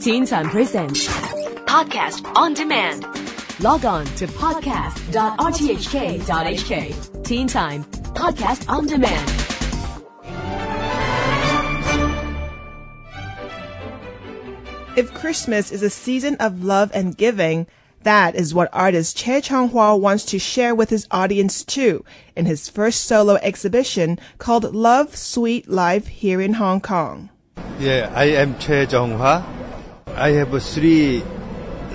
Teen Time Presents Podcast on Demand. Log on to podcast.rthk.hk. Teen Time Podcast on Demand. If Christmas is a season of love and giving, that is what artist Choi Jeong Hwa wants to share with his audience too in his first solo exhibition called Love Sweet Life here in Hong Kong. Yeah, I am Choi Jeong Hwa. I have three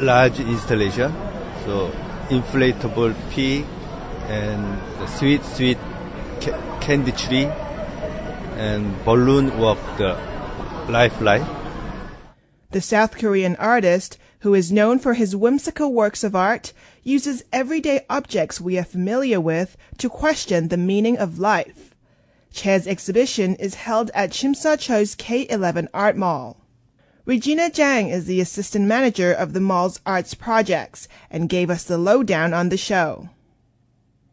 large installation. So inflatable pig and sweet sweet ca- candy tree and balloon walk the lifeline. The South Korean artist, who is known for his whimsical works of art, uses everyday objects we are familiar with to question the meaning of life. Choi's exhibition is held at Tsim Cho's K11 Art Mall. Regina Zhang is the assistant manager of the mall's arts projects and gave us the lowdown on the show.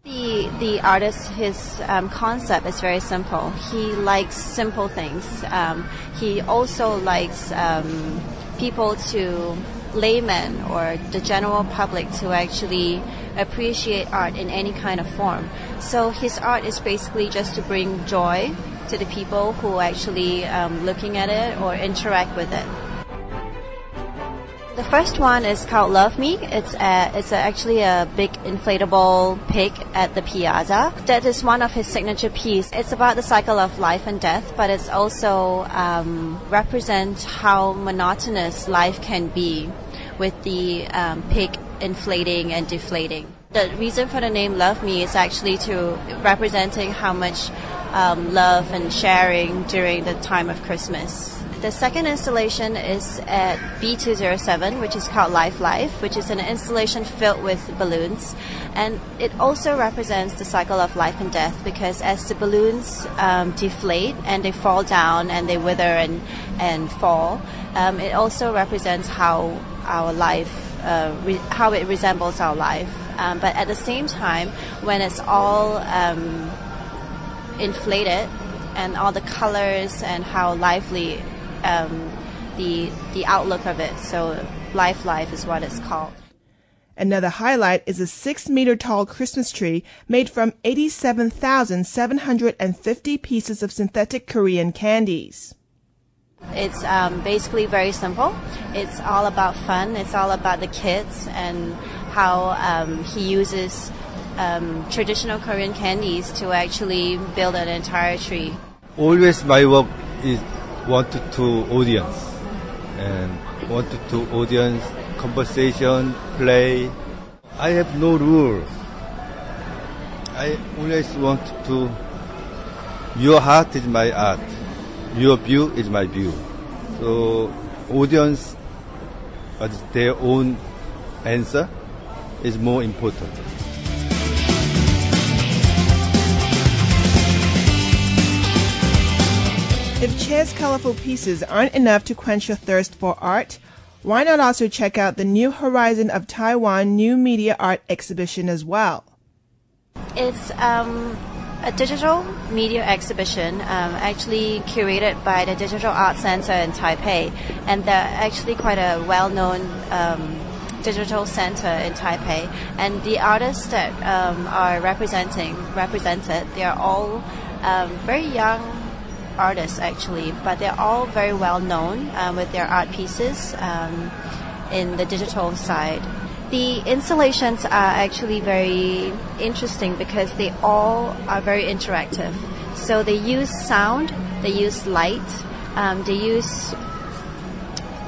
The the artist, his um, concept is very simple. He likes simple things. Um, he also likes um, people to laymen or the general public to actually appreciate art in any kind of form. So his art is basically just to bring joy to the people who are actually um, looking at it or interact with it. The first one is called Love Me. It's a, it's a, actually a big inflatable pig at the Piazza. That is one of his signature pieces. It's about the cycle of life and death, but it's also um, represents how monotonous life can be with the um, pig inflating and deflating. The reason for the name Love Me is actually to representing how much um, love and sharing during the time of Christmas. The second installation is at B207, which is called Life Life, which is an installation filled with balloons. And it also represents the cycle of life and death because as the balloons um, deflate and they fall down and they wither and, and fall, um, it also represents how our life, uh, re- how it resembles our life. Um, but at the same time, when it's all um, inflated and all the colors and how lively um, the the outlook of it. So life life is what it's called. Another highlight is a six meter tall Christmas tree made from 87,750 pieces of synthetic Korean candies. It's um, basically very simple. It's all about fun. It's all about the kids and how um, he uses um, traditional Korean candies to actually build an entire tree. Always my work is wanted to audience and wanted to audience conversation, play. I have no rule. I always want to. Your heart is my art. Your view is my view. So audience, but their own answer is more important. If Choi's colorful pieces aren't enough to quench your thirst for art, why not also check out the New Horizon of Taiwan New Media Art exhibition as well? It's um, a digital media exhibition, um, actually curated by the Digital Art Center in Taipei, and they're actually quite a well-known um, digital center in Taipei. And the artists that um, are representing represented, they are all um, very young artists actually, but they're all very well known um, with their art pieces um, in the digital side. The installations are actually very interesting because they all are very interactive. So they use sound, they use light, um, they use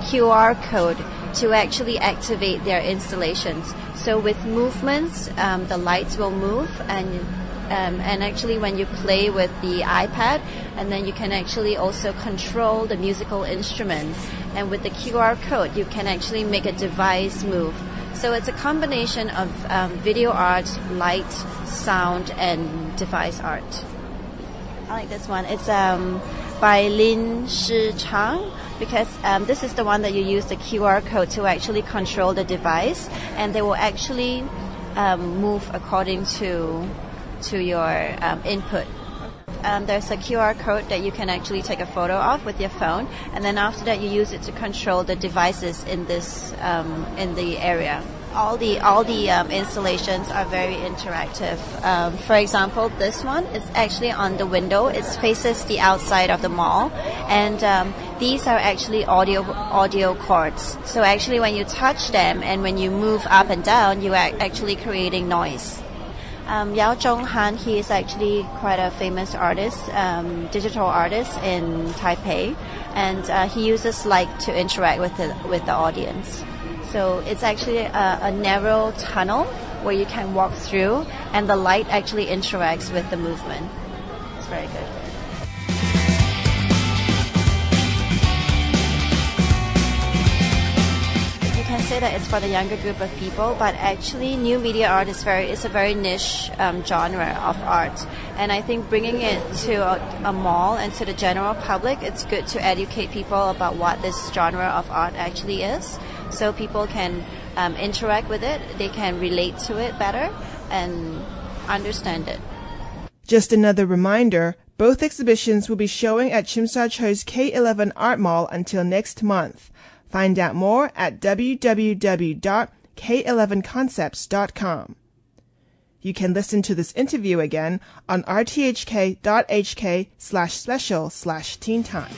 QR code to actually activate their installations. So with movements, um, the lights will move and um, and actually when you play with the iPad, and then you can actually also control the musical instruments. And with the QR code, you can actually make a device move. So it's a combination of um, video art, light, sound, and device art. I like this one. It's um, by Lin Shi Chang because um, this is the one that you use the QR code to actually control the device, and they will actually um, move according to to your um, input. um, there's a QR code that you can actually take a photo of with your phone, and then after that you use it to control the devices in this um, in the area all the all the um, installations are very interactive. Um, for example, this one is actually on the window. It faces the outside of the mall, and um, these are actually audio audio cords. So actually, when you touch them and when you move up and down, you are actually creating noise. Um, Yao Zhonghan, he is actually quite a famous artist, um, digital artist in Taipei, and uh, he uses light to interact with the with the audience. So it's actually a, a narrow tunnel where you can walk through, and the light actually interacts with the movement. It's very good. Say that it's for the younger group of people, but actually, new media art is very is a very niche um, genre of art, and I think bringing it to a, a mall and to the general public, it's good to educate people about what this genre of art actually is so people can um, interact with it, they can relate to it better and understand it. Just another reminder, both exhibitions will be showing at Sha Tsui K11 Art Mall until next month. Find out more at www.k11concepts.com. You can listen to this interview again on rthk.hk slash special slash teen time.